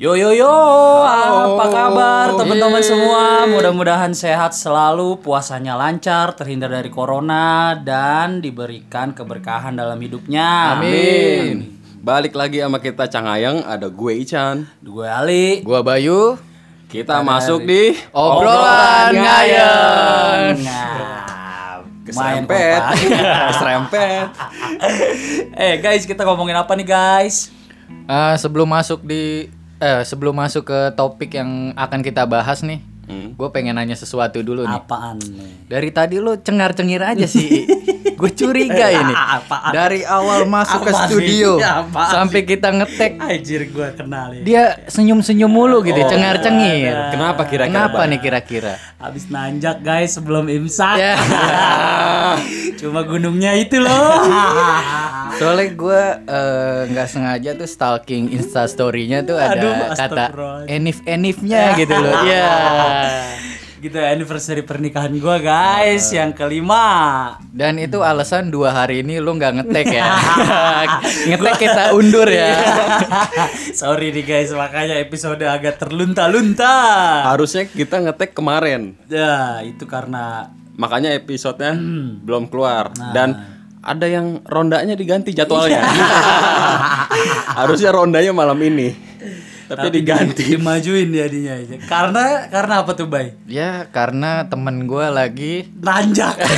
Yo yo yo, apa kabar teman-teman semua? Mudah-mudahan sehat selalu, puasanya lancar, terhindar dari corona dan diberikan keberkahan dalam hidupnya. Amin. Balik lagi sama kita Cangayang, ada gue Ican. Gue Ali. Gua Bayu. Kita masuk di Obrolan ngayang. Nah, main keserempet. eh guys, kita ngomongin apa nih guys? Ah, sebelum masuk di eh sebelum masuk ke topik yang akan kita bahas nih, Hmm. gue pengen nanya sesuatu dulu nih. Apaan nih? Dari tadi lu cengar-cengir aja sih. gue curiga ini. Apaan? Dari awal masuk ke Apaan studio sih? Apaan sampai kita ngetek, Anjir gue kenal ya. dia senyum-senyum mulu gitu, cengar-cengir. Kenapa kira-kira? Kenapa nih kira-kira? Habis nanjak guys sebelum imsak. Ya. Cuma gunungnya itu loh. Soalnya gue eh, nggak sengaja tuh stalking instastorynya tuh ada Aduh, kata enif-enifnya gitu loh. Ya. gitu ya, anniversary pernikahan gua guys yang kelima. Dan itu alasan dua hari ini lu nggak ngetek ya. ngetek kita undur ya. Sorry nih guys, makanya episode agak terlunta-lunta. Harusnya kita ngetek kemarin. Ya, itu karena Makanya episodenya Hmm. belum keluar Nah. dan ada yang rondanya diganti jadwalnya. Harusnya rondanya malam ini. Tapi, diganti. dimajuin jadinya aja. Karena karena apa tuh, Bay? Ya karena temen gue lagi Nanjak.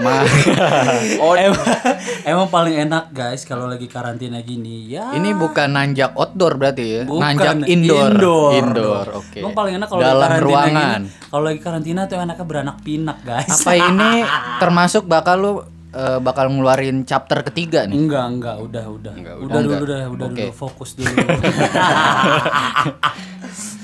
ma oh, emang, emang paling enak guys kalau lagi karantina gini ya. ini bukan nanjak outdoor berarti ya. Bukan, nanjak indoor. indoor. Indoor, oke. Emang paling enak kalau dalam lagi karantina ruangan. kalau lagi karantina tuh enaknya beranak pinak guys. Apa ini termasuk bakal lu eh, bakal ngeluarin chapter ketiga nih? Enggak, enggak, udah, udah. Enggak, udah, udah. dulu, Enggak. udah, udah Oke. dulu, fokus dulu.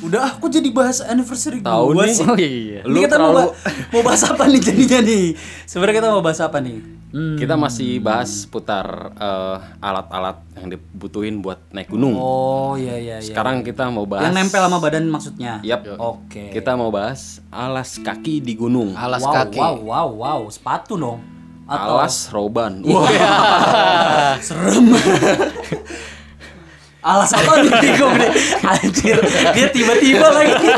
udah, aku jadi bahas anniversary Tahu gua nih. sih. Oh iya. Ini Lu kita mau, terlalu- ba- mau bahas apa nih jadinya nih? Sebenarnya kita mau bahas apa nih? Hmm. Kita masih bahas putar eh, alat-alat yang dibutuhin buat naik gunung. Oh, iya, iya, iya. Sekarang kita mau bahas Yang nempel sama badan maksudnya? Yap. Oke. Kita mau bahas alas kaki di gunung. Alas wow, kaki. Wow, wow, wow. Sepatu dong. Atau Alas roban. Iya. Wah, serem. Alas apa nih bingung nih Anjir Dia tiba-tiba lagi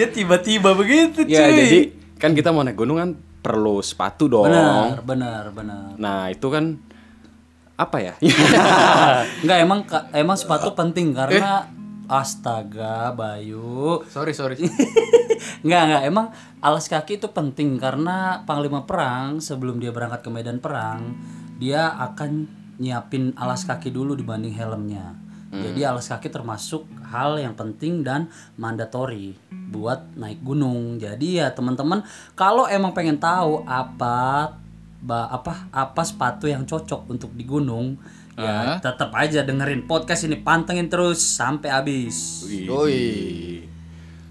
Dia tiba-tiba begitu cuy Ya jadi kan kita mau naik gunung kan perlu sepatu dong. Benar, benar, benar Nah itu kan apa ya? Enggak emang emang sepatu penting karena Astaga Bayu Sorry sorry. Enggak, enggak. Emang alas kaki itu penting karena panglima perang sebelum dia berangkat ke medan perang, dia akan nyiapin alas kaki dulu dibanding helmnya. Jadi alas kaki termasuk hal yang penting dan mandatory buat naik gunung. Jadi ya teman-teman kalau emang pengen tahu apa apa apa sepatu yang cocok untuk di gunung, ya tetap aja dengerin podcast ini pantengin terus sampai habis. Yoi.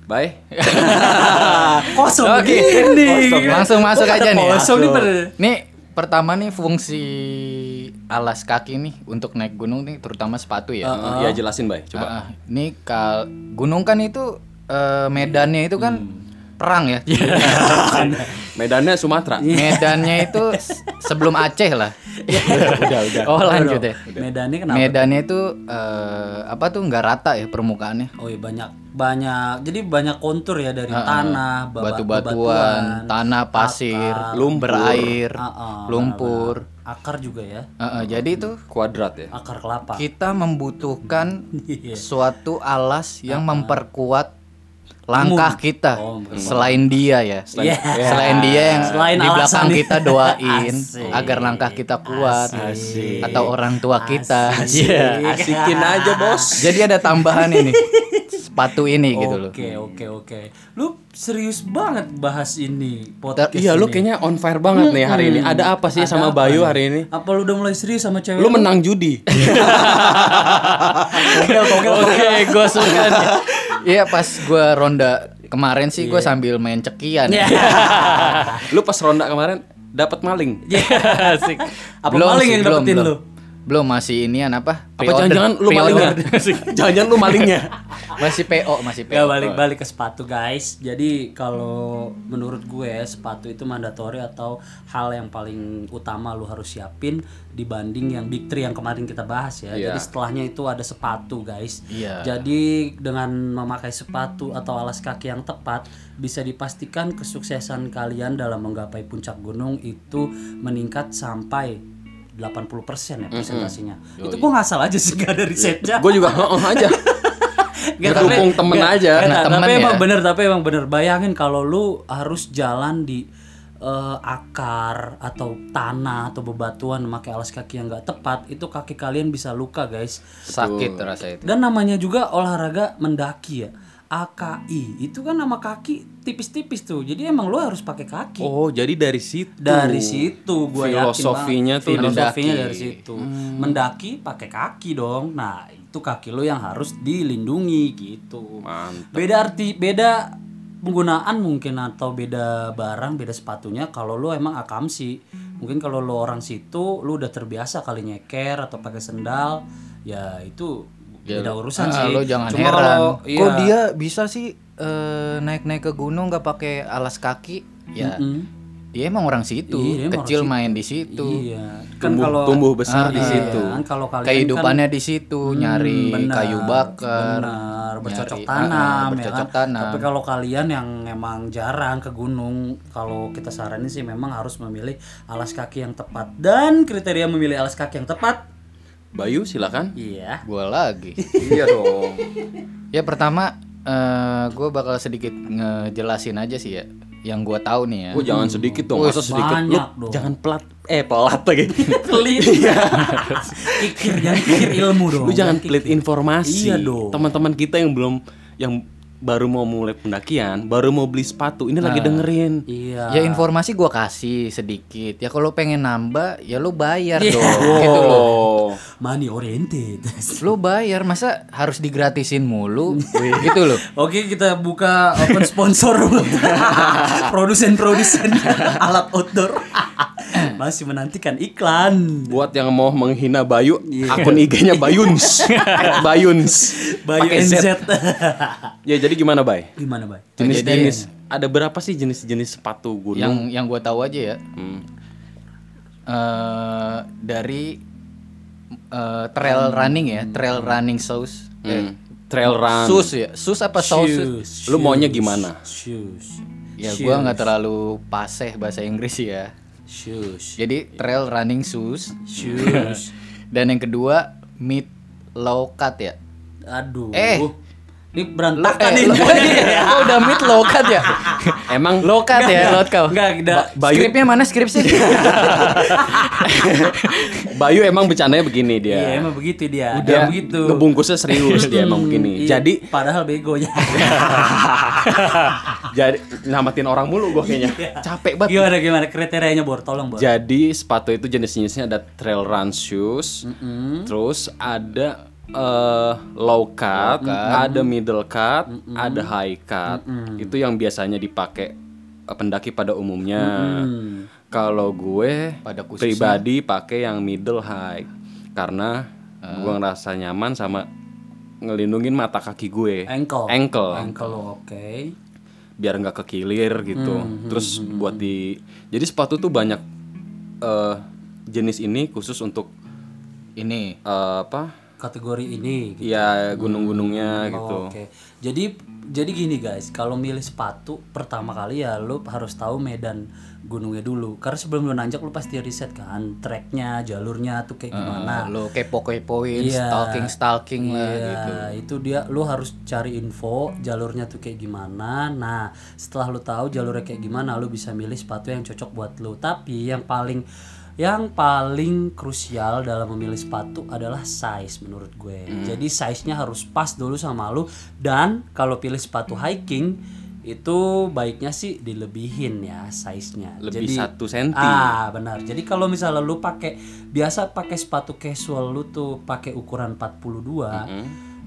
Bye. Kosong Oke. begini. Langsung masuk Kok aja nih. Kosong nih pada. Nih pertama nih fungsi alas kaki nih untuk naik gunung nih terutama sepatu ya. Ya jelasin Bye. Coba. Ah, ah. Ini kal gunung kan itu eh, medannya itu kan perang ya. Medannya Sumatera. medannya itu sebelum Aceh lah. udah udah. Oh lanjut ya. Medannya kenapa? Medannya itu eh, apa tuh nggak rata ya permukaannya. Oh iya banyak banyak. Jadi banyak kontur ya dari tanah, baba- Batu-batuan, tanah, pasir, lumpur. berair, Ah, ah, lumpur. akar juga ya. Eh, eh, jadi itu Kuadrat ya. Akar kelapa. kita membutuhkan Iya. suatu alas yang memperkuat langkah kita Oh, selain dia ya Iya. selain dia yang Selain di belakang alasan. kita doain Asik. agar langkah kita kuat Asik. atau orang tua kita Asik. Iya. Asikin aja bos. jadi ada tambahan ini sepatu ini gitu loh Oke, oke, oke. Lu serius banget bahas ini podcast Iya lu ini. kayaknya on fire banget nih hari ini. Ada apa sih Ada sama apa Bayu nih? hari ini? Apa lu udah mulai serius sama cewek? Lu menang judi. Oke, oke, oke. oke gue suka nih iya pas gue ronda kemarin sih gue sambil main cekian Iya. lu pas ronda kemarin dapat maling. Iya. Asik. Apa Belum maling sih, yang dapetin belum. lu? Belum masih inian apa? Apa jangan-jangan lu malingnya? Jangan-jangan lu malingnya. masih PO, masih PO. Ya balik balik ke sepatu guys. Jadi kalau menurut gue sepatu itu mandatori atau hal yang paling utama lu harus siapin dibanding yang big three yang kemarin kita bahas ya. Iya. Jadi setelahnya itu ada sepatu guys. Iya. Jadi dengan memakai sepatu atau alas kaki yang tepat bisa dipastikan kesuksesan kalian dalam menggapai puncak gunung itu meningkat sampai 80% ya presentasinya. Itu gua nggak salah aja sih gak ada risetnya. Gue juga heeh aja. Nggak, Ngedukung temen nggak, aja. nggak, Nah, tapi temen emang ya. bener tapi emang bener bayangin kalau lu harus jalan di eh, akar atau tanah atau bebatuan memakai alas kaki yang nggak tepat itu kaki kalian bisa luka guys Sakit terasa itu. dan namanya juga olahraga mendaki ya AKI itu kan nama kaki tipis-tipis tuh. Jadi emang lu harus pakai kaki. Oh, jadi dari situ. dari situ gue Filosofinya tuh filosofinya mendaki. dari situ. Mendaki pakai kaki dong. Nah itu kaki lo yang harus dilindungi gitu. Mantap. beda arti beda penggunaan mungkin atau beda barang beda sepatunya. Kalau lo emang akamsi. Mungkin kalau lo orang situ lo udah terbiasa kali nyeker atau pakai sendal ya itu beda urusan Ah, sih lo jangan Cuma heran. kalau Kok iya, dia bisa sih eh, naik-naik ke gunung nggak pakai alas kaki? Ya, dia emang orang situ. Iya, Kecil orang main di situ. iya kan Tumbuh, kalau tumbuh besar di Iya, situ. kan kalau kalian Kehidupannya di situ, nyari benar, kayu bakar, benar, bercocok nyari- tanam, ah, ya bercocok kan? tanam. Tapi kalau kalian yang emang jarang ke gunung, kalau kita saranin sih memang harus memilih alas kaki yang tepat. Dan kriteria memilih alas kaki yang tepat, Bayu silakan. iya. Gua lagi. iya dong. ya pertama eh gue bakal sedikit ngejelasin aja sih ya yang gua tahu nih ya. Oh, jangan sedikit dong. Masa sedikit lu banyak dong. jangan pelat eh pelat lagi. Pelit. Kikir, jangan kikir ilmu dong. lu jangan pelit informasi. Iya dong. Teman-teman kita yang belum yang baru mau mulai pendakian, baru mau beli sepatu, ini lagi dengerin. Iya. Ya informasi gua kasih sedikit. Ya kalau pengen nambah ya lu bayar Iya. dong. Gitu loh. Oh. Money oriented. Lu bayar masa harus digratisin mulu? gitu loh. Oke kita buka open sponsor produsen-produsen alat outdoor masih menantikan iklan Buat yang mau menghina Bayu, Iya. akun IG-nya Bayuns. @bayuns. Bayu Pakai Z. NZ Ya, jadi gimana, Bay? gimana bay Jenis-jenis ada berapa sih jenis-jenis sepatu gunung? Yang yang gua tahu aja ya. Hmm. eh dari eh, trail running ya, trail running shoes. Eh, Hmm. Trail run. Shoes ya, shoes apa shoes? Shoes, Lu maunya gimana? shoes Ya gua nggak terlalu paseh bahasa Inggris ya. Shoes Jadi trail running shoes. shoes Dan yang kedua mid low cut ya. aduh Eh. ini berantakan Eh, nih lo- oh, udah mid low cut ya? Emang Low cut ya, low kau. enggak enggak Bayu Skripnya mana skripnya? Bayu emang bercandanya begini dia. iya emang begitu dia Dia Emang begitu ngebungkusnya serius dia emang begini. Iya, Jadi padahal begonya jadi namatin orang mulu gua kayaknya. Capek banget. gimana gimana? Kriterianya bor? Tolong bor. Jadi sepatu itu jenis-jenisnya ada trail run shoes, terus ada eh, low cut, ada middle cut, ada high cut. Itu yang biasanya dipakai eh, pendaki pada umumnya. Kalau gue Pada khususnya. pribadi pakai yang middle high karena gue ngerasa nyaman sama ngelindungin mata kaki gue. ankle. Ankle. Ankle oke biar nggak kekilir gitu. Terus buat di jadi sepatu tuh banyak eh jenis ini khusus untuk Ini eh, apa? kategori ini gitu. Ya gunung-gunungnya gitu. Oh, Oke. Jadi jadi gini guys, kalau milih sepatu pertama kali ya lu harus tahu medan gunungnya dulu. Karena sebelum lu nanjak lu pasti riset kan treknya, jalurnya tuh kayak gimana. lo kepo-kepoin, Iya. stalking-stalking lah Iya, gitu. itu dia lu harus cari info jalurnya tuh kayak gimana. Nah, setelah lu tahu jalurnya kayak gimana, lu bisa milih sepatu yang cocok buat lu. Tapi yang paling yang paling krusial dalam memilih sepatu adalah size menurut gue. Jadi size-nya harus pas dulu sama lu dan kalau pilih sepatu hiking itu baiknya sih dilebihin ya size-nya. Lebih Jadi- satu senti. Ah, benar. Jadi kalau misalnya lu pakai biasa pakai sepatu casual lu tuh pakai ukuran 42.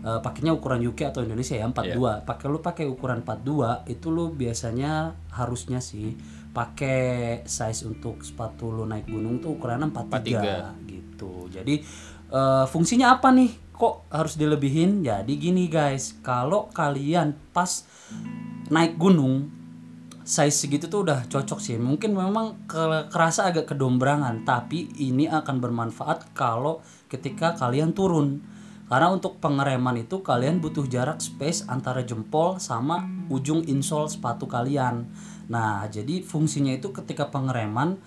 eh, pakainya ukuran UK atau Indonesia ya 42. Pakai lu pakai ukuran 42 itu lu biasanya harusnya sih pakai size untuk sepatu lu naik gunung tuh ukuran 43, gitu. Jadi eh, fungsinya apa nih? Kok harus dilebihin? Jadi gini guys, kalau kalian pas naik gunung size segitu tuh udah cocok sih. Mungkin memang ke- kerasa agak kedombrangan, tapi ini akan bermanfaat kalau ketika kalian turun. Karena untuk pengereman itu kalian butuh jarak space antara jempol sama ujung insole sepatu kalian. Nah, jadi fungsinya itu ketika pengereman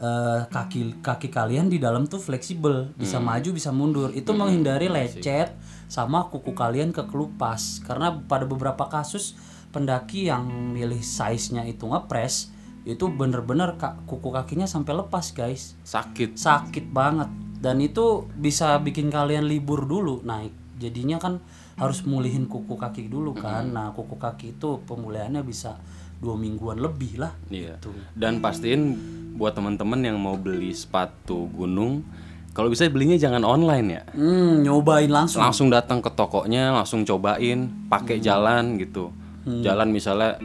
eh, kaki kaki kalian di dalam tuh fleksibel, bisa maju bisa mundur. Itu menghindari lecet sama kuku kalian kekelupas. Karena pada beberapa kasus pendaki yang milih size-nya itu ngepres itu bener-bener ka- kuku kakinya sampai lepas guys Sakit. sakit banget dan itu bisa bikin kalian libur dulu naik jadinya kan harus mulihin kuku kaki dulu kan nah kuku kaki itu pemulihannya bisa dua mingguan lebih lah Iya. Tuh. Dan pastiin buat teman-teman yang mau beli sepatu gunung, kalau bisa belinya jangan online ya. hmm nyobain langsung Langsung datang ke tokonya, langsung cobain, pakai jalan gitu. Jalan misalnya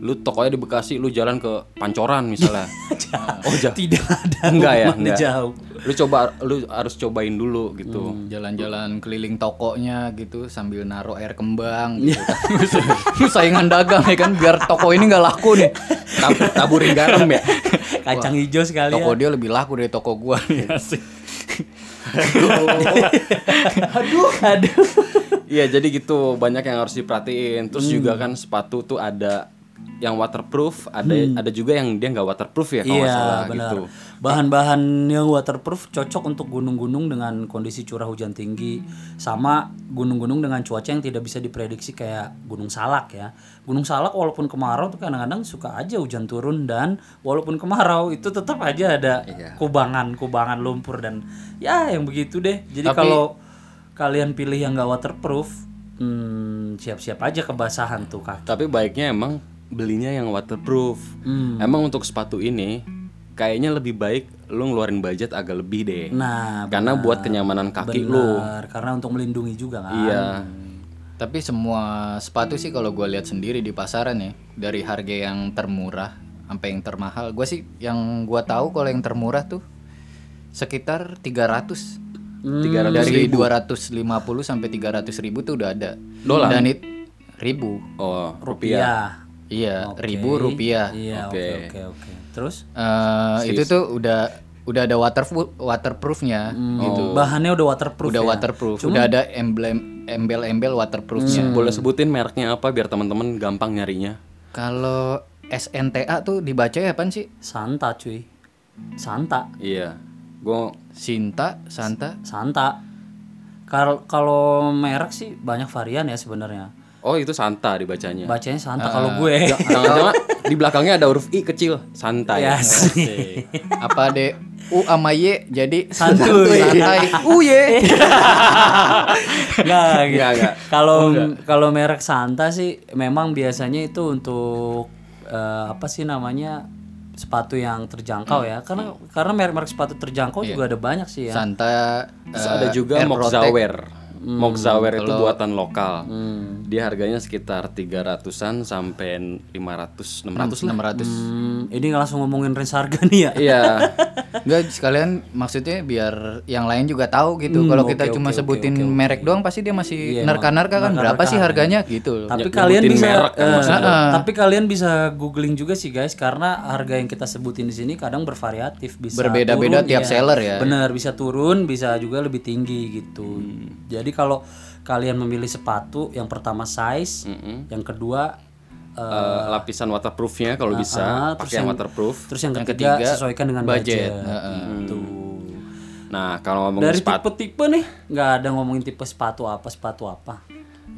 lu tokonya di Bekasi, lu jalan ke Pancoran misalnya. oh, ja- tidak ada enggak ya, enggak. jauh Lu coba lu harus cobain dulu gitu. jalan-jalan keliling tokonya gitu sambil naruh air kembang gitu kan. saingan dagang ya kan biar toko ini nggak laku nih Tab- taburin garam ya. kacang hijau sekalian toko dia lebih laku dari toko gua nih aduh. Aduh. Iya, jadi gitu banyak yang harus diperhatiin. Terus juga kan sepatu tuh ada yang waterproof, ada ada juga yang dia nggak waterproof ya kalau Iya salah benar. gitu. Bahan-bahan yang waterproof cocok untuk gunung-gunung dengan kondisi curah hujan tinggi sama gunung-gunung dengan cuaca yang tidak bisa diprediksi kayak Gunung Salak ya. Gunung Salak walaupun kemarau tuh kadang-kadang suka aja hujan turun dan walaupun kemarau itu tetap aja ada kubangan-kubangan lumpur dan ya yang begitu deh. Jadi Tapi- kalau kalian pilih yang nggak waterproof, hmm, siap-siap aja kebasahan tuh kaki. Tapi baiknya emang belinya yang waterproof. Hmm. Emang untuk sepatu ini kayaknya lebih baik lu ngeluarin budget agak lebih deh. Nah, Karena buat kenyamanan kaki lu. Benar, karena untuk melindungi juga kan. Iya. tapi semua sepatu sih kalau gua lihat sendiri di pasaran ya dari harga yang termurah sampai yang termahal gua sih yang gua tahu kalau yang termurah tuh sekitar 300 Hmm. dari 250 sampai 300 ribu tuh udah ada Dolar? dan it ribu Oh, rupiah. Iya. Iya Oke. ribu rupiah Iya, oke Oke. oke oke. Terus Eh, itu tuh udah udah ada waterproof waterproofnya gitu bahannya udah waterproof udah ya? waterproof udah ada emblem embel-embel waterproofnya Boleh sebutin mereknya apa biar teman-teman gampang nyarinya? kalau SNTA tuh dibaca ya apaan sih Santa cuy. Santa, Iya. Gue Sinta Santa Santa. Kalau kalau merek sih banyak varian ya sebenarnya. Oh, itu Santa dibacanya. Bacanya Santa kalau gue. Jangan-jangan di belakangnya ada huruf I kecil, santai. Ya, apa deh U sama Y jadi Santuy. santai U Y Enggak, gitu. Nggak, nggak. Kalau kalau merek Santa sih memang biasanya itu untuk eh, apa sih namanya sepatu yang terjangkau ya. Karena karena merek-merek sepatu terjangkau juga ada banyak sih ya. Santa Terus eh, ada juga Air Moxawear. Moxawear itu buatan lokal. Hmm. Dia harganya sekitar 300-an sampai 500 600 lah. 600 Hmm, ini langsung ngomongin range harga nih ya. Iya. Enggak sekalian maksudnya biar yang lain juga tahu gitu. Kalau kita oke, cuma oke, sebutin merek doang pasti dia masih Iya, nerka-nerka kan emang. berapa sih Nerka-nerka, harganya gitu loh. Tapi Ny- kalian bisa merek kan maksudnya. tapi kalian bisa googling juga sih guys karena harga yang kita sebutin di sini kadang bervariatif bisa Berbeda-beda tiap iya. seller ya. Bener bisa turun bisa juga lebih tinggi gitu. Hmm. Jadi kalau kalian memilih sepatu yang pertama size, yang kedua Eh, lapisan waterproofnya kalau bisa ah, terus pakai yang yang- waterproof. terus yang ketiga, ketiga, sesuaikan dengan budget. budget. Gitu. Nah, kalau ngomongin Dari tipe-tipe nih nggak ada ngomongin tipe sepatu apa sepatu apa.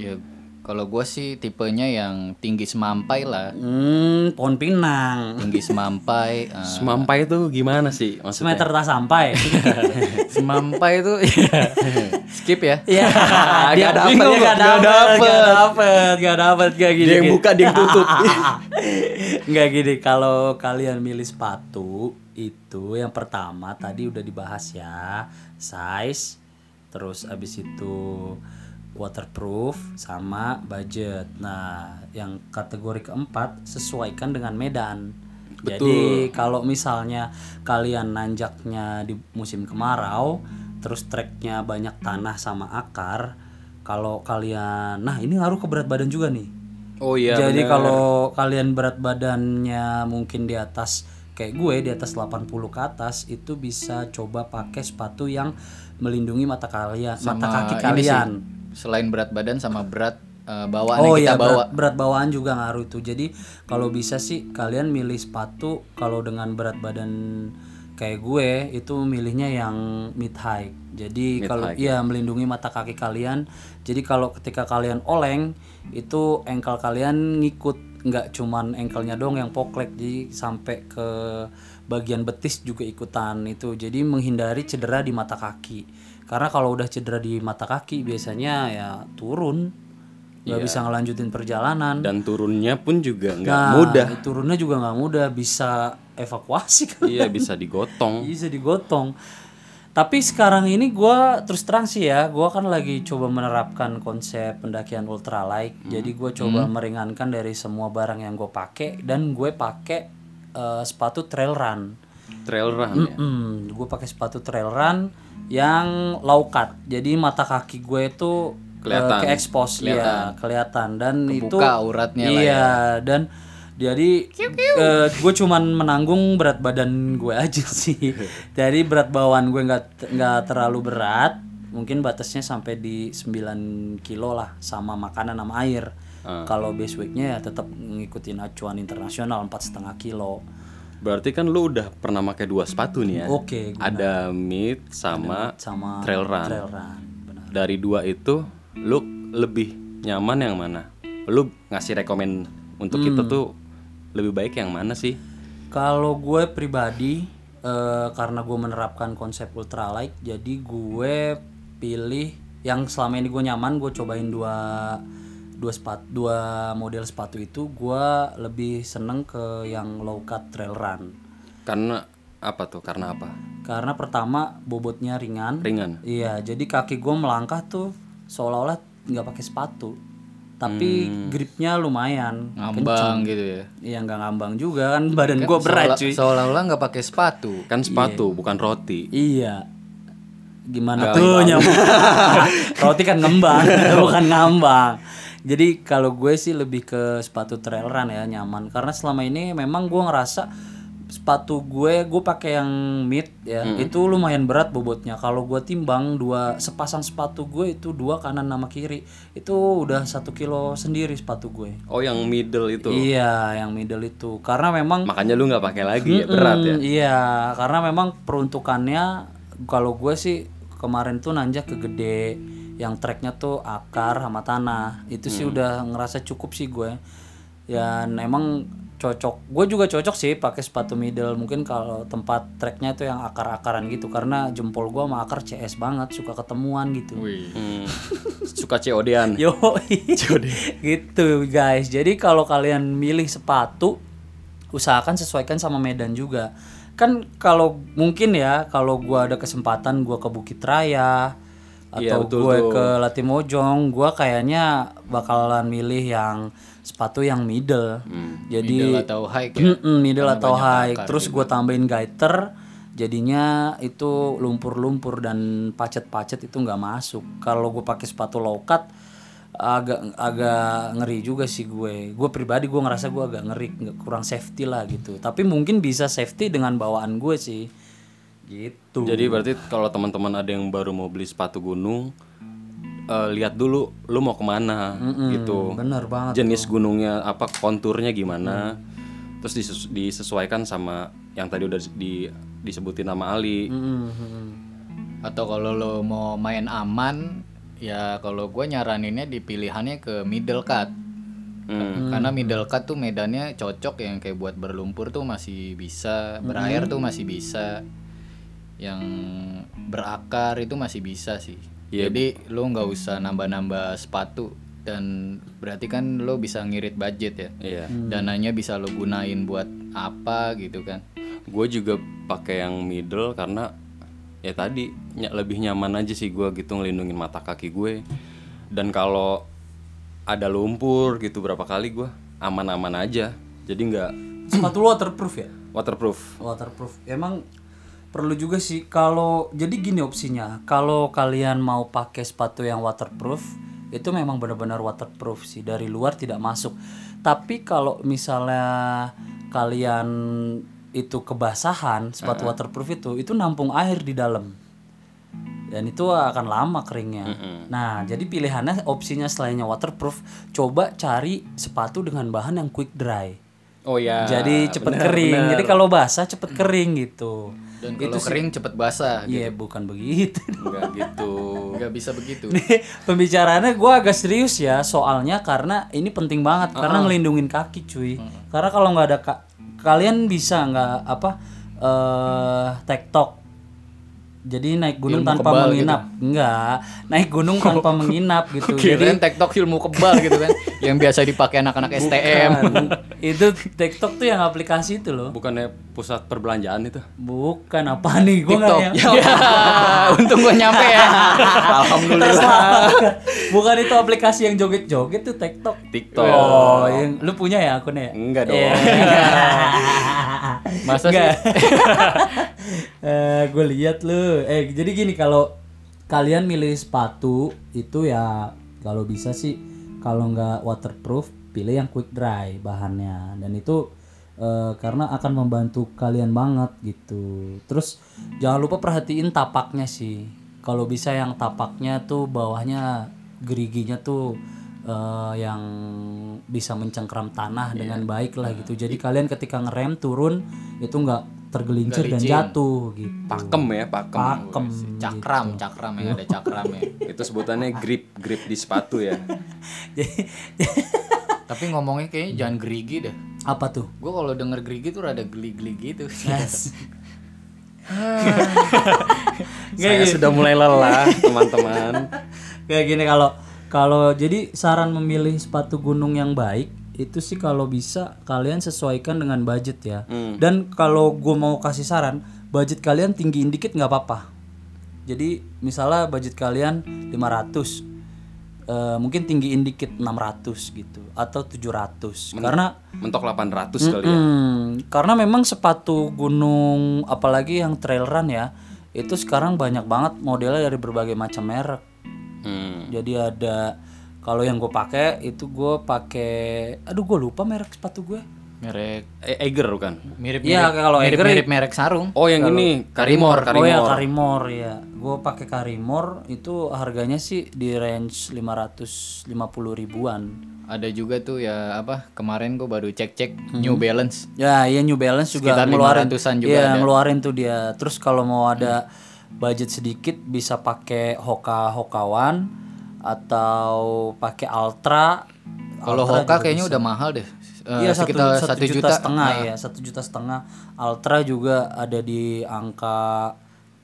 Ya kalau gua sih tipenya yang tinggi semampai lah. Hmm, pohon pinang. Tinggi semampai. eh, semampai itu gimana sih maksudnya? Semeter tak sampai. semampai itu skip ya. Iya, dia Nggak dapet, bingung nggak nggak dapet, nggak dapet, nggak dapet, nggak gini. Dia yang buka, dia yang tutup. Nggak gini, kalau kalian milih sepatu itu yang pertama tadi udah dibahas ya, size, terus abis itu waterproof sama budget. Nah, yang kategori keempat sesuaikan dengan medan. Jadi kalau misalnya kalian nanjaknya di musim kemarau, terus treknya banyak tanah sama akar, kalau kalian, nah ini ngaruh ke berat badan juga nih. Oh iya. Jadi bener. kalau kalian berat badannya mungkin di atas kayak gue di atas 80 ke atas itu bisa coba pakai sepatu yang melindungi mata kalian, mata kaki kalian. Selain berat badan sama berat eh, bawaan Oh yang iya kita bawa. berat, berat bawaan juga ngaruh itu. Jadi kalau bisa sih kalian milih sepatu kalau dengan berat badan kayak gue itu milihnya yang mid high. Jadi kalau iya melindungi mata kaki kalian. Jadi kalau ketika kalian oleng itu engkel kalian ngikut nggak cuman engkelnya dong yang poklek jadi sampai ke bagian betis juga ikutan itu. Jadi menghindari cedera di mata kaki. Karena kalau udah cedera di mata kaki biasanya ya turun. Nggak bisa ngelanjutin perjalanan. Dan turunnya pun juga nggak Nah, mudah. turunnya juga nggak mudah. Bisa evakuasi kan? Iya bisa digotong. bisa digotong. Tapi sekarang ini gua terus terang sih ya gua kan lagi coba menerapkan konsep pendakian ultralight. Jadi gue coba meringankan dari semua barang yang gue pakai dan gue pakai eh, sepatu trail run. Trail run ya. Hmm, gue pakai sepatu trail run yang low cut. Jadi mata kaki gue itu Kelihatan. ke expose ya, kelihatan dan itu Kebuka auratnya lah ya. Iya, dan jadi eh, gue cuman menanggung berat badan gue aja sih. Jadi berat bawaan gue nggak nggak terlalu berat. Mungkin batasnya sampai di 9 kilo lah sama makanan sama air. Kalau base weightnya ya tetap ngikutin acuan internasional empat setengah kilo. Berarti kan lu udah pernah pakai dua sepatu nih ya. Oke, Ada mid sama, sama trail run. trail run. Benar. Dari dua itu lu lebih nyaman yang mana? Lu ngasih rekomen untuk Hmm. kita tuh lebih baik yang mana sih? Kalau gue pribadi eh, karena gue menerapkan konsep ultralight, jadi gue pilih yang selama ini gue nyaman, gue cobain dua dua sepatu dua model sepatu itu gue lebih seneng ke yang low cut trail run Karena apa tuh? Karena apa? karena pertama bobotnya ringan Ringan. iya jadi kaki gue melangkah tuh seolah-olah nggak pakai sepatu tapi gripnya lumayan Ngambang gitu ya. Iya nggak ngambang juga kan badan gue berat Seolah- cuy. Seolah-olah nggak pakai sepatu. Kan sepatu bukan roti. Iya. Gimana tuh nyambung? Roti kan ngembang, bukan ngambang. Jadi kalau gue sih lebih ke sepatu trail run ya nyaman. Karena selama ini memang gue ngerasa sepatu gue gue pakai yang mid ya itu lumayan berat bobotnya. Kalau gue timbang dua sepasang sepatu gue itu dua kanan sama kiri itu udah satu kilo sendiri sepatu gue. Oh yang middle itu. iya yang middle itu. Karena memang Makanya lu nggak pakai lagi ya berat ya. Hmm, Iya, karena memang peruntukannya kalau gue sih kemarin tuh nanjak ke gede yang treknya tuh akar sama tanah. Itu sih Hmm. udah ngerasa cukup sih gue. Ya emang cocok. Gue juga cocok sih pakai sepatu middle. Mungkin kalau tempat treknya tuh yang akar-akaran gitu karena jempol gue sama akar CS banget, suka ketemuan gitu. Hmm. Suka COD-an. Yo, gitu guys. Jadi kalau kalian milih sepatu, usahakan sesuaikan sama medan juga. Kan kalau mungkin ya, kalau gua ada kesempatan gua ke Bukit Raya Iya, atau betul gue tuh. ke Latimojong, gua kayaknya bakalan milih yang sepatu yang middle. Jadi Middle atau high ya. Mm-mm, middle atau high. Terus gue tambahin gaiter, jadinya itu lumpur-lumpur dan pacet-pacet itu nggak masuk. Kalau gue pakai sepatu low cut, agak agak ngeri juga sih gue. Gue pribadi gue ngerasa gue agak ngeri, kurang safety lah gitu. Tapi mungkin bisa safety dengan bawaan gue sih, gitu. Jadi berarti kalau teman-teman ada yang baru mau beli sepatu gunung, eh, lihat dulu lu mau ke mana gitu. Bener banget. Jenis gunungnya apa, konturnya gimana, terus dises- disesuaikan sama yang tadi udah di, disebutin nama Ali. Atau kalau lo mau main aman, ya kalau gue nyaraninnya di pilihannya ke middle cut. Karena middle cut tuh medannya cocok yang kayak buat berlumpur tuh masih bisa, berair tuh masih bisa. Yang berakar itu masih bisa sih. Jadi lo nggak usah nambah-nambah sepatu dan berarti kan lo bisa ngirit budget ya. Iya. Dananya bisa lo gunain buat apa gitu kan. Gue juga pakai yang middle karena ya tadi ny- lebih nyaman aja sih gue gitu ngelindungin mata kaki gue. Dan kalau ada lumpur gitu berapa kali gue aman-aman aja. Jadi nggak sepatu lu waterproof ya Waterproof. waterproof emang perlu juga sih kalau jadi gini opsinya kalau kalian mau pakai sepatu yang waterproof itu memang benar-benar waterproof sih dari luar tidak masuk tapi kalau misalnya kalian itu kebasahan sepatu waterproof itu itu nampung air di dalam dan itu akan lama keringnya. Nah, jadi pilihannya opsinya selainnya waterproof, coba cari sepatu dengan bahan yang quick dry. Oh ya. jadi cepet kering. Jadi kalau basah cepet kering gitu. Dan kalau kering cepet basah. Iya, bukan begitu. Enggak gitu. Nggak bisa begitu. Nih, pembicaraannya gue agak serius ya soalnya karena ini penting banget karena ngelindungin kaki cuy. Karena kalau nggak ada ka- kalian bisa nggak apa eh tektok. Jadi naik gunung Ilmu tanpa kebal menginap. Enggak, naik gunung tanpa menginap gitu. Jadi tektok ilmu kebal gitu kan. yang biasa dipakai anak-anak STM. Itu TikTok tuh yang aplikasi itu loh. Bukannya pusat perbelanjaan itu? Bukan apa nih? Gue TikTok. nggak Ya, untung gua nyampe ya. Alhamdulillah. Bukan itu aplikasi yang joget-joget tuh TikTok. TikTok. Oh, yang lu punya ya akunnya ya? Enggak dong. Iya. Masa sih? Enggak. eh, gue lihat lu. Eh, jadi gini kalau kalian milih sepatu itu ya kalau bisa sih kalau nggak waterproof pilih yang quick dry bahannya dan itu eh, karena akan membantu kalian banget gitu. Terus jangan lupa perhatiin tapaknya sih. Kalau bisa yang tapaknya tuh bawahnya geriginya tuh eh, yang bisa mencengkram tanah dengan baik lah gitu. Jadi kalian ketika ngerem turun itu nggak tergelincir dan jatuh gitu. Pakem ya, pakem. Pakem. Cakram, cakram yang ada cakram ya. Itu sebutannya grip, grip di sepatu ya. Jadi Tapi ngomongnya kayaknya jangan gerigi dah. apa tuh? Gue kalau denger gerigi tuh rada geli-geli gitu. Yes. Saya sudah mulai lelah, teman-teman. Kayak gini kalau kalau jadi saran memilih sepatu gunung yang baik itu sih kalau bisa kalian sesuaikan dengan budget ya. Dan kalau gue mau kasih saran, budget kalian tinggiin dikit nggak apa-apa. Jadi misalnya budget kalian 500 eh, mungkin tinggiin dikit 600 gitu atau 700 karena Mentok 800 kali ya. Hmm, karena memang sepatu gunung apalagi yang trail run ya itu sekarang banyak banget modelnya dari berbagai macam merek Hmm. jadi ada kalau yang gue pakai itu gue pakai aduh gue lupa merek sepatu gue merek E- Eiger bukan? mirip Iya, kalau mirip, Eiger- mirip merek sarung. Oh, yang ini Karimor, oh ya Karimor. Karimor ya gue pakai Karimor itu harganya sih di range 550 ribuan Ada juga tuh ya apa kemarin gue baru cek-cek New Balance. Ya, iya New Balance juga Sekitar ngeluarin 500-an juga Iya, ada. ngeluarin tuh dia. Terus kalau mau ada budget sedikit bisa pakai Hoka Hokawan atau pakai Ultra. Kalau Hoka kayaknya bisa. udah mahal deh. Eh, Iya satu, sekitar satu satu juta, juta, setengah Nah, ya satu juta setengah Ultra juga ada di angka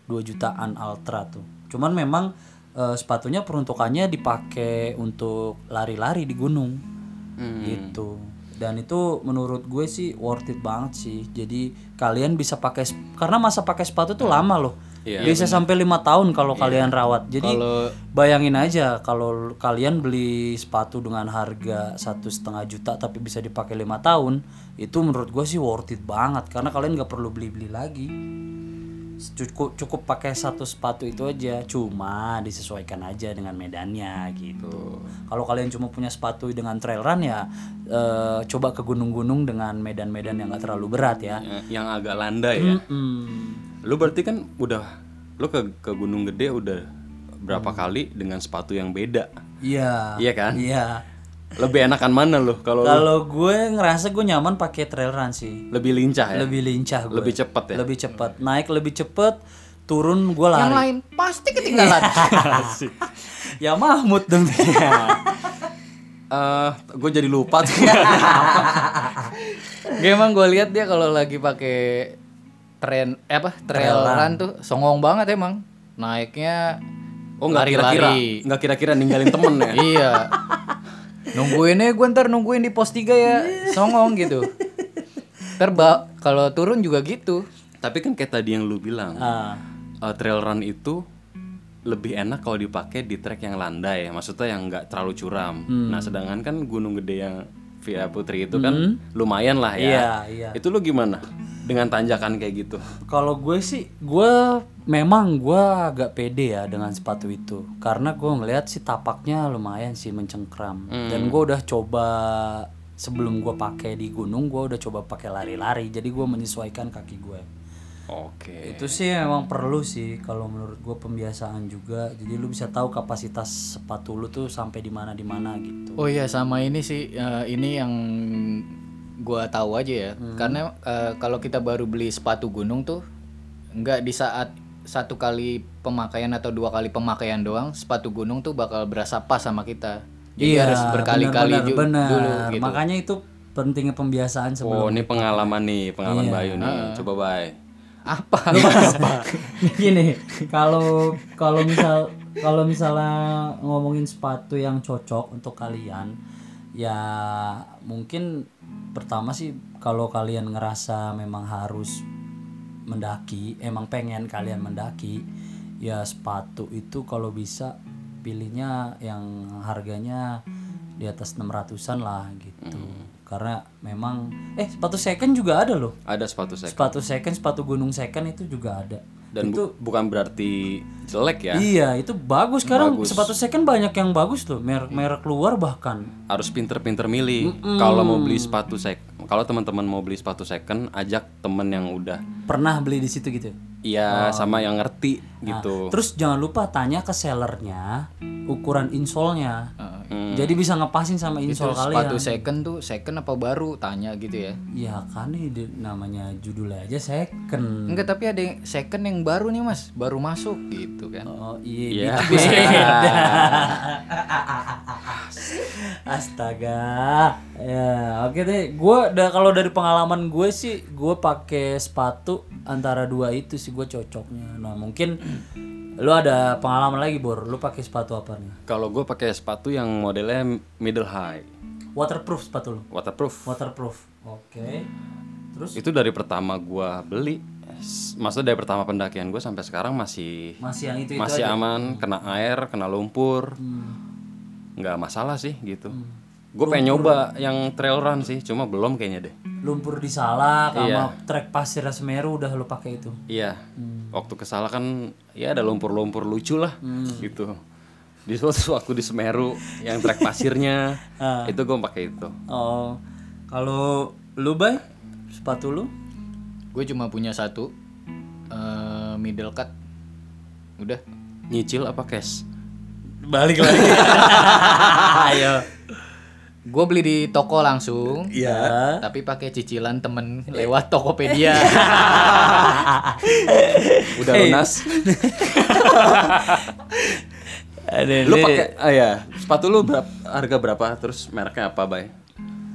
2 jutaan Ultra tuh cuman memang eh, sepatunya peruntukannya dipakai untuk lari-lari di gunung Hmm. gitu dan itu menurut gue sih worth it banget sih jadi kalian bisa pakai karena masa pakai sepatu tuh lama loh Iya, bisa sampai lima tahun kalau kalian rawat. Jadi Kalau- bayangin aja kalau kalian beli sepatu dengan harga satu setengah juta tapi bisa dipakai lima tahun itu menurut gue sih worth it banget. Karena kalian nggak perlu beli beli lagi. Cukup cukup pakai satu sepatu itu aja. Cuma disesuaikan aja dengan medannya gitu. Kalau kalian cuma punya sepatu dengan trail run ya eh, coba ke gunung-gunung dengan medan-medan yang nggak terlalu berat ya. Yang- Yang agak landai ya. Hmm. Lu berarti kan udah lu ke ke Gunung Gede udah berapa kali dengan sepatu yang beda. iya Iya kan? iya Lebih enakan mana lu kalau lu kalau gue ngerasa gue nyaman pakai trail run sih lebih lincah ya? lebih lincah gue. Lebih cepet ya? lebih cepat naik lebih cepet turun gue lari Yang lain pasti ketinggalan. ya Mahmud dong Eh, gue jadi lupa tuh. Gak emang gue lihat dia kalau lagi pakai tren eh apa trail, run tuh songong banget emang. Naiknya Oh nggak kira-kira, nggak kira-kira ninggalin temen ya? iya. Nungguinnya gue ntar nungguin di pos 3 ya songong gitu. Ntar ba- kalau turun juga gitu. Tapi kan kayak tadi yang lu bilang, Ah. eh, trail run itu lebih enak kalau dipakai di trek yang landai, maksudnya yang nggak terlalu curam. Hmm. Nah, sedangkan kan Gunung Gede yang Via Putri itu kan lumayan lah ya. Iya, iya. Itu lu gimana dengan tanjakan kayak gitu? Kalau gue sih, gue memang gue agak pede ya dengan sepatu itu, karena gue ngeliat sih tapaknya lumayan sih mencengkram, dan gue udah coba sebelum gue pakai di gunung, gue udah coba pakai lari-lari, jadi gue menyesuaikan kaki gue. Oke. Itu sih memang perlu sih kalau menurut gue pembiasaan juga, jadi lu bisa tahu kapasitas sepatu lu tuh sampai di mana di mana gitu. Oh iya sama ini sih eh, ini yang gua tahu aja ya. Karena eh, kalau kita baru beli sepatu gunung tuh nggak di saat satu kali pemakaian atau dua kali pemakaian doang sepatu gunung tuh bakal berasa pas sama kita. Jadi harus berkali-kali bener, ju- bener. dulu gitu. Makanya itu pentingnya pembiasaan sebelum Oh, ini pengalaman nih, pengalaman Bayu nih. Coba Bay. Apa? gini kalau kalau misal kalau misalnya ngomongin sepatu yang cocok untuk kalian ya mungkin pertama sih kalau kalian ngerasa memang harus mendaki emang pengen kalian mendaki ya sepatu itu kalau bisa pilihnya yang harganya di atas 600-an lah gitu. Karena memang eh sepatu second juga ada loh. Ada sepatu saya. sepatu second sepatu gunung second itu juga ada Dan bu- bukan berarti jelek ya. iya itu bagus. Sekarang sepatu second banyak yang bagus loh merek merek luar bahkan. Harus pinter-pinter milih. Kalau mau beli sepatu sek, kalau teman-teman mau beli sepatu second, ajak temen yang udah. Pernah beli di situ gitu? Iya sama yang ngerti gitu. terus jangan lupa tanya ke sellernya ukuran insolnya jadi bisa ngepasin sama insol kalian sepatu second tuh second apa baru tanya gitu ya. ya kan ini di- namanya judulnya aja second Enggak tapi ada yang second yang baru nih mas, baru masuk gitu kan. Oh iya, Iya. itu beda. Astaga. Ya, oke deh. Gua da, kalau dari pengalaman gue sih, gue pakai sepatu antara dua itu sih gue cocoknya. Nah, mungkin lu ada pengalaman lagi, Bor. Lu pakai sepatu apa nih? Kalau gue pakai sepatu yang modelnya middle high, Waterproof sepatu lu. waterproof. Waterproof. Oke. Terus Itu dari pertama gua beli, maksudnya dari pertama pendakian gue sampai sekarang masih masih yang itu itu masih aja. Hmm. aman, kena air, kena lumpur, nggak masalah sih gitu. Gue pengen nyoba yang trail run sih, cuma belum kayaknya deh. Lumpur di Salak sama Iya. trek pasir Semeru udah lu pakai itu. Iya, Hmm. waktu kesala kan ya ada lumpur-lumpur lucu lah gitu. Di suatu waktu di Semeru yang trek pasirnya Ah. itu gue pakai itu. Oh. Kalau lu, Bay? Sepatu lu? Gue cuma punya satu eh, middle cut. Udah. Nyicil apa cash? Balik lagi. Ayo. Gue beli di toko langsung. Iya. Tapi pakai cicilan temen lewat Tokopedia. Udah lunas. Lu pakai ah ya, sepatu lu berapa harga berapa terus mereknya apa, Bay?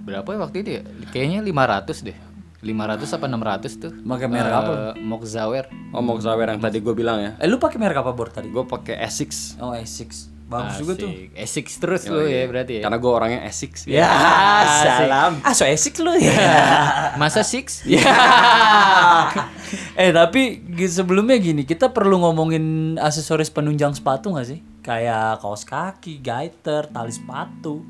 Berapa ya waktu itu ya? Kayaknya 500 deh. 500 apa 600 tuh. Pakai merek apa? Eh, Moxawer. Oh, Moxawer yang tadi gue bilang ya. Eh lu pakai merek apa Bor tadi? Gue pakai Essex. Oh, Asics. Bagus juga tuh. Asik. Essex terus lu ya berarti ya. Karena gue orangnya Essex Ya, salam. Ah, so Asics lu ya. Masa six? Ya. eh, tapi sebelumnya gini, kita perlu ngomongin aksesoris penunjang sepatu nggak sih? Kayak kaos kaki, gaiter, tali sepatu.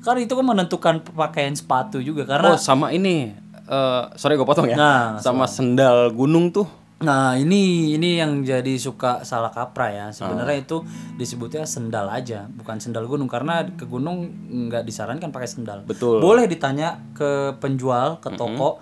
Karena itu kan menentukan pakaian sepatu juga karena Oh, sama ini. eh sorry gue potong ya. Nah, sama sendal gunung tuh. Nah ini ini yang jadi suka salah kaprah ya sebenarnya itu disebutnya sendal aja bukan sendal gunung karena ke gunung nggak disarankan pakai sendal. Betul. Boleh ditanya ke penjual ke toko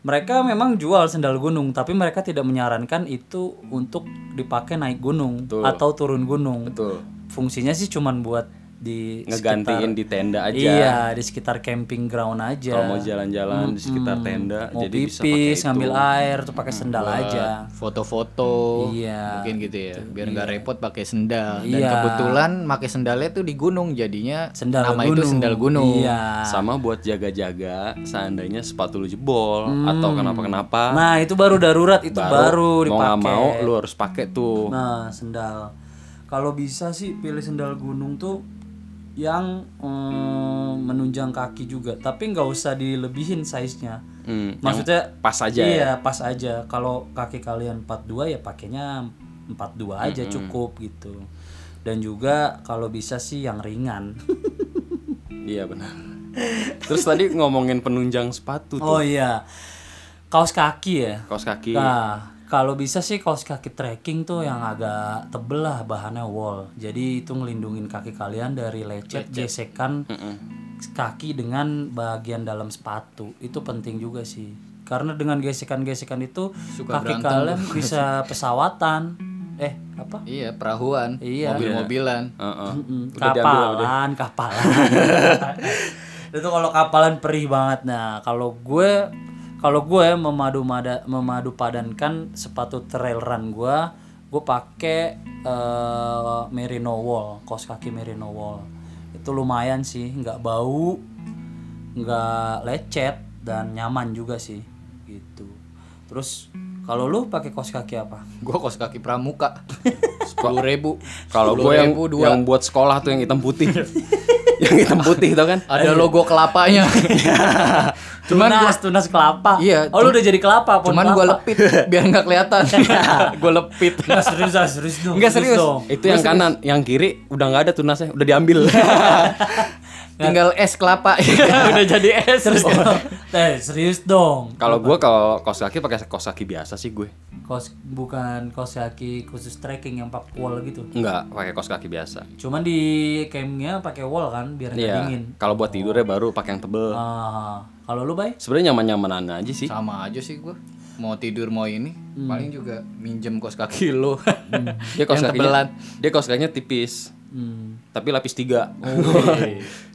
mereka memang jual sendal gunung tapi mereka tidak menyarankan itu untuk dipakai naik gunung atau turun gunung. Betul. Fungsinya sih cuman buat di Ngegantiin di tenda aja. Iya di sekitar camping ground aja. Kalau mau jalan-jalan di sekitar tenda, Mau jadi bisa pakai pipis itu. ngambil air tuh pakai sendal aja. Foto-foto. Iya. Mungkin gitu ya. Biar nggak repot pakai sendal. Dan Iya. kebetulan pakai sendalnya tuh di gunung jadinya Sendal nama itu gunung. sendal gunung. Iya. Sama buat jaga-jaga seandainya sepatu lu jebol atau kenapa-kenapa. Nah, itu baru darurat, itu baru, mau nggak dipakai. mau lu harus pakai tuh. Nah, sendal. Kalau bisa sih pilih sendal gunung tuh yang mm, menunjang kaki juga, tapi nggak usah dilebihin size-nya. Hmm, yang Maksudnya pas aja ya. Iya, pas aja. Kalau kaki kalian 42 ya pakainya 42 aja cukup gitu. Dan juga kalau bisa sih yang ringan. Iya benar. Terus tadi ngomongin penunjang sepatu tuh. Oh iya. Kaos kaki ya. Kaos kaki. Nah, kalau bisa sih kaos kaki trekking tuh yang agak tebel lah bahannya wool. Jadi itu ngelindungin kaki kalian dari lecet, gesekan kaki dengan bagian dalam sepatu. Itu penting juga sih. Karena dengan gesekan-gesekan itu kaki kalian bisa pesawatan. Eh, apa? Iya, perahuan, Iya. mobil-mobilan. Heeh. Mm, Udah diambil, udah. kapalan, kapalan. itu kalau kapalan perih banget. Nah, kalau gue kalau gue memadu mada, memadu padankan sepatu trail run gue, gue pakai eh, merino wool, kaos kaki merino wool. Itu lumayan sih, nggak bau, nggak lecet dan nyaman juga sih, gitu. Terus kalau lu pakai kaos kaki apa? Gua kos kaki pramuka. Sepuluh ribu. Kalau gue yang yang buat sekolah tuh yang hitam putih. yang hitam putih tau kan? ada logo kelapanya. cuman tunas, tunas kelapa. Iya, Oh, lu udah jadi kelapa, cuman gua kelapa. lepit biar nggak kelihatan. gua lepit. Nggak serius ah, serius dong. Enggak serius. dong. Itu yang kanan, yang kiri udah nggak ada tunasnya, udah diambil. Tinggal es kelapa. Udah jadi es. Serius dong. Eh, serius dong. Kalau gue kalau kaos kaki pakai kaos kaki biasa sih gue. Kos bukan kaos kaki khusus trekking yang pakai wall gitu. Enggak, pakai kaos kaki biasa. Cuman di campnya pakai wall kan biar nggak Iya. dingin. Kalau buat tidurnya baru pakai yang tebel. Ah, kalau lu bay? Sebenarnya nyaman-nyamanan aja sih. Sama aja sih gua. Mau tidur mau ini, paling juga minjem kos kaki lo. Dia kaos Yang kakinya, tebelan. dia kaos kakinya tipis, Hmm. tapi lapis tiga.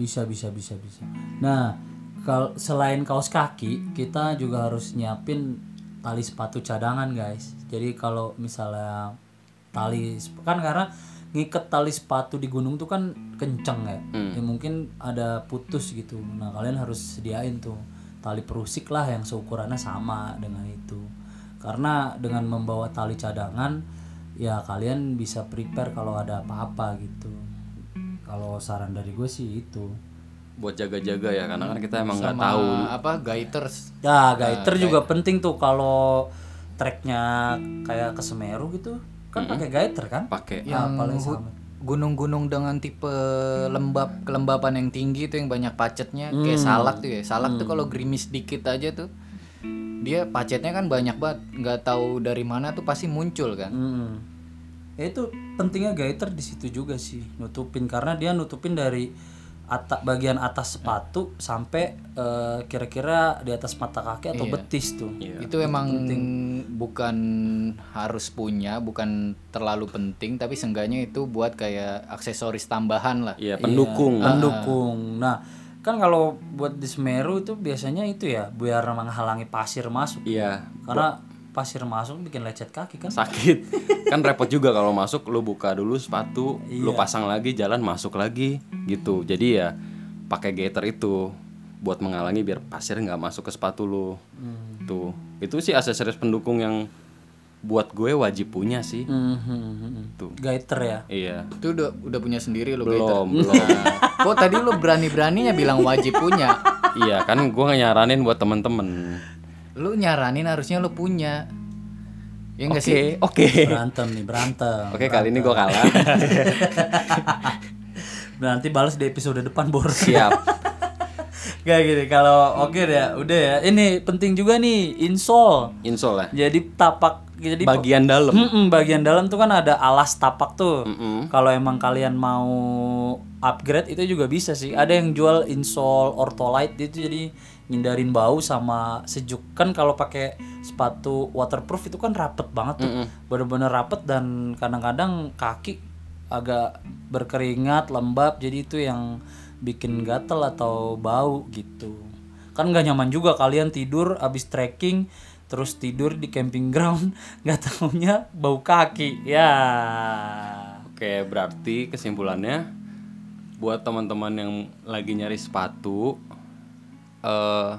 Bisa bisa bisa bisa. Nah, kalau selain kaos kaki, kita juga harus nyiapin tali sepatu cadangan, guys. Jadi kalau misalnya tali kan karena ngiket tali sepatu di gunung tuh kan kenceng ya. Ya mungkin ada putus gitu. Nah, kalian harus sediain tuh tali perusik lah yang seukurannya sama dengan itu. Karena dengan membawa tali cadangan ya kalian bisa prepare kalau ada apa-apa gitu. Kalau saran dari gue sih itu. Buat jaga-jaga ya, karena kan kita emang nggak tahu. Apa gaiters. Ya, gaiter juga penting tuh kalau treknya kayak ke Semeru gitu. Kan pakai gaiter kan? Pakai. Yang paling hu- sama. gunung-gunung dengan tipe lembab kelembapan yang tinggi itu yang banyak pacetnya kayak salak tuh ya salak tuh kalau gerimis dikit aja tuh dia pacetnya kan banyak banget nggak tahu dari mana tuh pasti muncul kan Mm. Ya itu pentingnya gaiter di situ juga sih nutupin karena dia nutupin dari atas bagian atas sepatu sampai eh, kira-kira di atas mata kaki atau betis tuh. itu emang bukan harus punya bukan terlalu penting tapi seenggaknya itu buat kayak aksesoris tambahan lah Iya, pendukung. Pendukung. Nah, kan kalau buat di Semeru itu biasanya itu ya biar menghalangi pasir masuk. Iya, Karena pasir masuk bikin lecet kaki kan. sakit. kan repot juga kalau masuk lu buka dulu sepatu, lu pasang lagi jalan masuk lagi gitu. Jadi ya pakai gaiter itu buat menghalangi biar pasir nggak masuk ke sepatu lu. Tuh. Itu sih aksesoris pendukung yang buat gue wajib punya sih. Mhm. Tuh. Gaiter ya. Iya. itu udah udah punya sendiri lo gaiter Belum, belum. Nah, kok tadi lo berani-beraninya bilang wajib punya iya, kan gue nyaranin buat temen-temen. Lu nyaranin harusnya lu punya ya enggak sih Oke, oke. Berantem nih, berantem. Oke, kali ini gue kalah. Nanti balas di episode depan bor. Siap. Kayak gini kalau oke deh, udah ya. Ini penting juga nih insole. Insol ya. Jadi tapak jadi Bagian dalam. Mm-mm, bagian dalam tuh kan ada alas tapak tuh. Mm-mm. Kalau emang kalian mau upgrade itu juga bisa sih. Ada yang jual insole ortholite itu jadi ngindarin bau sama sejuk. Kan kalau pakai sepatu waterproof itu kan rapet banget tuh. Bener-bener rapet dan kadang-kadang kaki agak berkeringat, lembab. Jadi itu yang bikin gatel atau bau gitu. Kan nggak nyaman juga kalian tidur abis trekking terus tidur di camping ground nggak taunya bau kaki ya Oke, berarti kesimpulannya buat teman-teman yang lagi nyari sepatu eh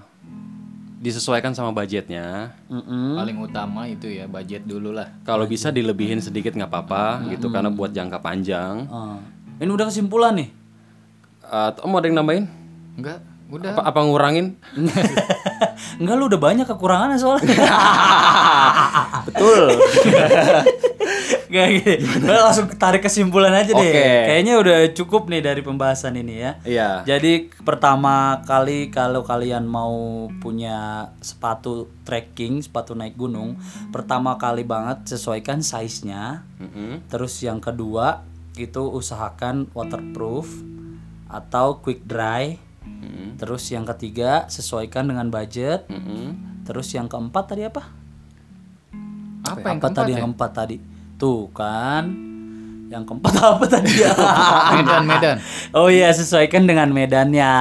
disesuaikan sama budgetnya. paling utama itu ya budget dulu lah Kalau bisa dilebihin sedikit nggak apa-apa gitu karena buat jangka panjang. Ah. ini udah kesimpulan nih Eh, atau mau ada yang nambahin? enggak udah Apa apa ngurangin? enggak lu udah banyak kekurangannya soalnya Betul. Gak gini. Udah langsung tarik kesimpulan aja deh. Oke. Kayaknya udah cukup nih dari pembahasan ini ya. Iya. Jadi pertama kali kalau kalian mau punya sepatu trekking, sepatu naik gunung, pertama kali banget sesuaikan size-nya. Mm-mm. Terus yang kedua itu usahakan waterproof atau quick dry. Terus yang ketiga sesuaikan dengan budget. Mm-mm. Terus yang keempat tadi apa? Apa yang apa keempat tadi ya? yang keempat tadi? Tuh kan. Yang keempat apa tadi ya? Medan Medan. oh iya, sesuaikan dengan medannya.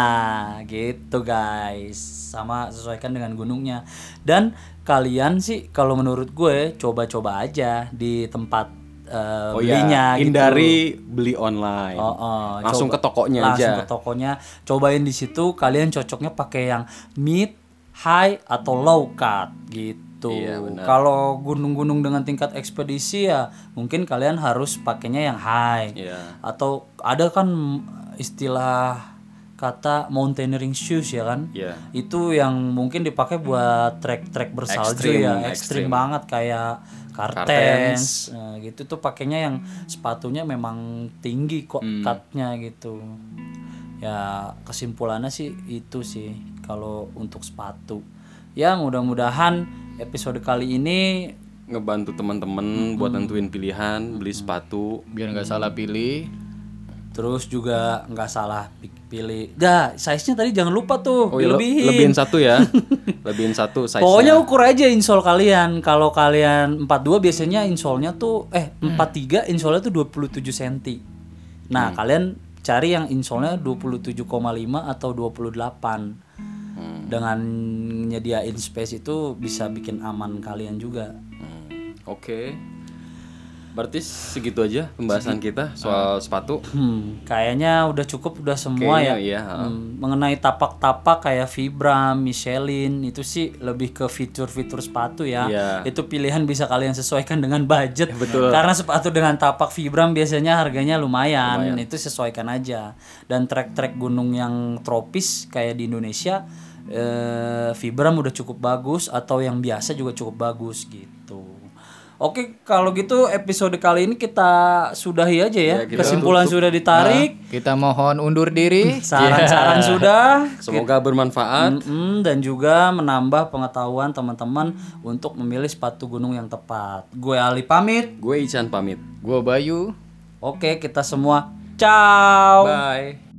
Gitu, guys. Sama sesuaikan dengan gunungnya. Dan kalian sih kalau menurut gue coba-coba aja di tempat eh, Oh iya, belinya gitu. hindari beli online. Oh, oh, Langsung coba- ke tokonya langsung aja. ke tokonya cobain di situ kalian cocoknya pakai yang mid high atau low cut gitu Iya, benar. kalau gunung-gunung dengan tingkat ekspedisi ya mungkin kalian harus pakainya yang high Iya. atau ada kan istilah kata mountaineering shoes ya kan Iya. itu yang mungkin dipakai buat trek-trek bersalju Ekstrim, ya ekstrim. banget kayak Kartens. kartens Nah, gitu tuh pakainya yang sepatunya memang tinggi kok Hmm. cutnya gitu ya kesimpulannya sih itu sih kalau untuk sepatu ya mudah-mudahan episode kali ini Ngebantu teman-teman buat nentuin pilihan, beli sepatu. Biar nggak salah pilih. terus juga nggak salah pi- pilih dah size nya tadi jangan lupa tuh Oh, iya, le- dilebihin. lebihin satu ya. lebihin satu size Pokoknya ukur aja insole kalian. Kalau kalian 42 biasanya insolnya tuh eh 43 insolnya tuh 27 cm. Nah, kalian cari yang insolnya 27,5 atau 28. Dengan nyediain space itu bisa bikin aman kalian juga. Oke. Berarti segitu aja pembahasan kita soal sepatu. Hmm, kayaknya udah cukup udah semua Kayaknya ya. iya. Hmm, mengenai tapak-tapak kayak Vibram, Michelin itu sih lebih ke fitur-fitur sepatu ya. Iya. Itu pilihan bisa kalian sesuaikan dengan budget. Betul. Karena sepatu dengan tapak Vibram biasanya harganya lumayan. Itu sesuaikan aja. Dan trek-trek gunung yang tropis kayak di Indonesia eh, Vibram udah cukup bagus atau yang biasa juga cukup bagus gitu. Oke, kalau gitu episode kali ini kita sudahi aja ya. Ya, Kesimpulan sudah ditarik, Kita mohon undur diri. saran-saran sudah, Semoga bermanfaat. Mm-mm, dan juga menambah pengetahuan teman-teman untuk memilih sepatu gunung yang tepat. Gue Ali pamit. Gue Ican pamit. Gua Bayu. Oke, kita semua ciao. Bye.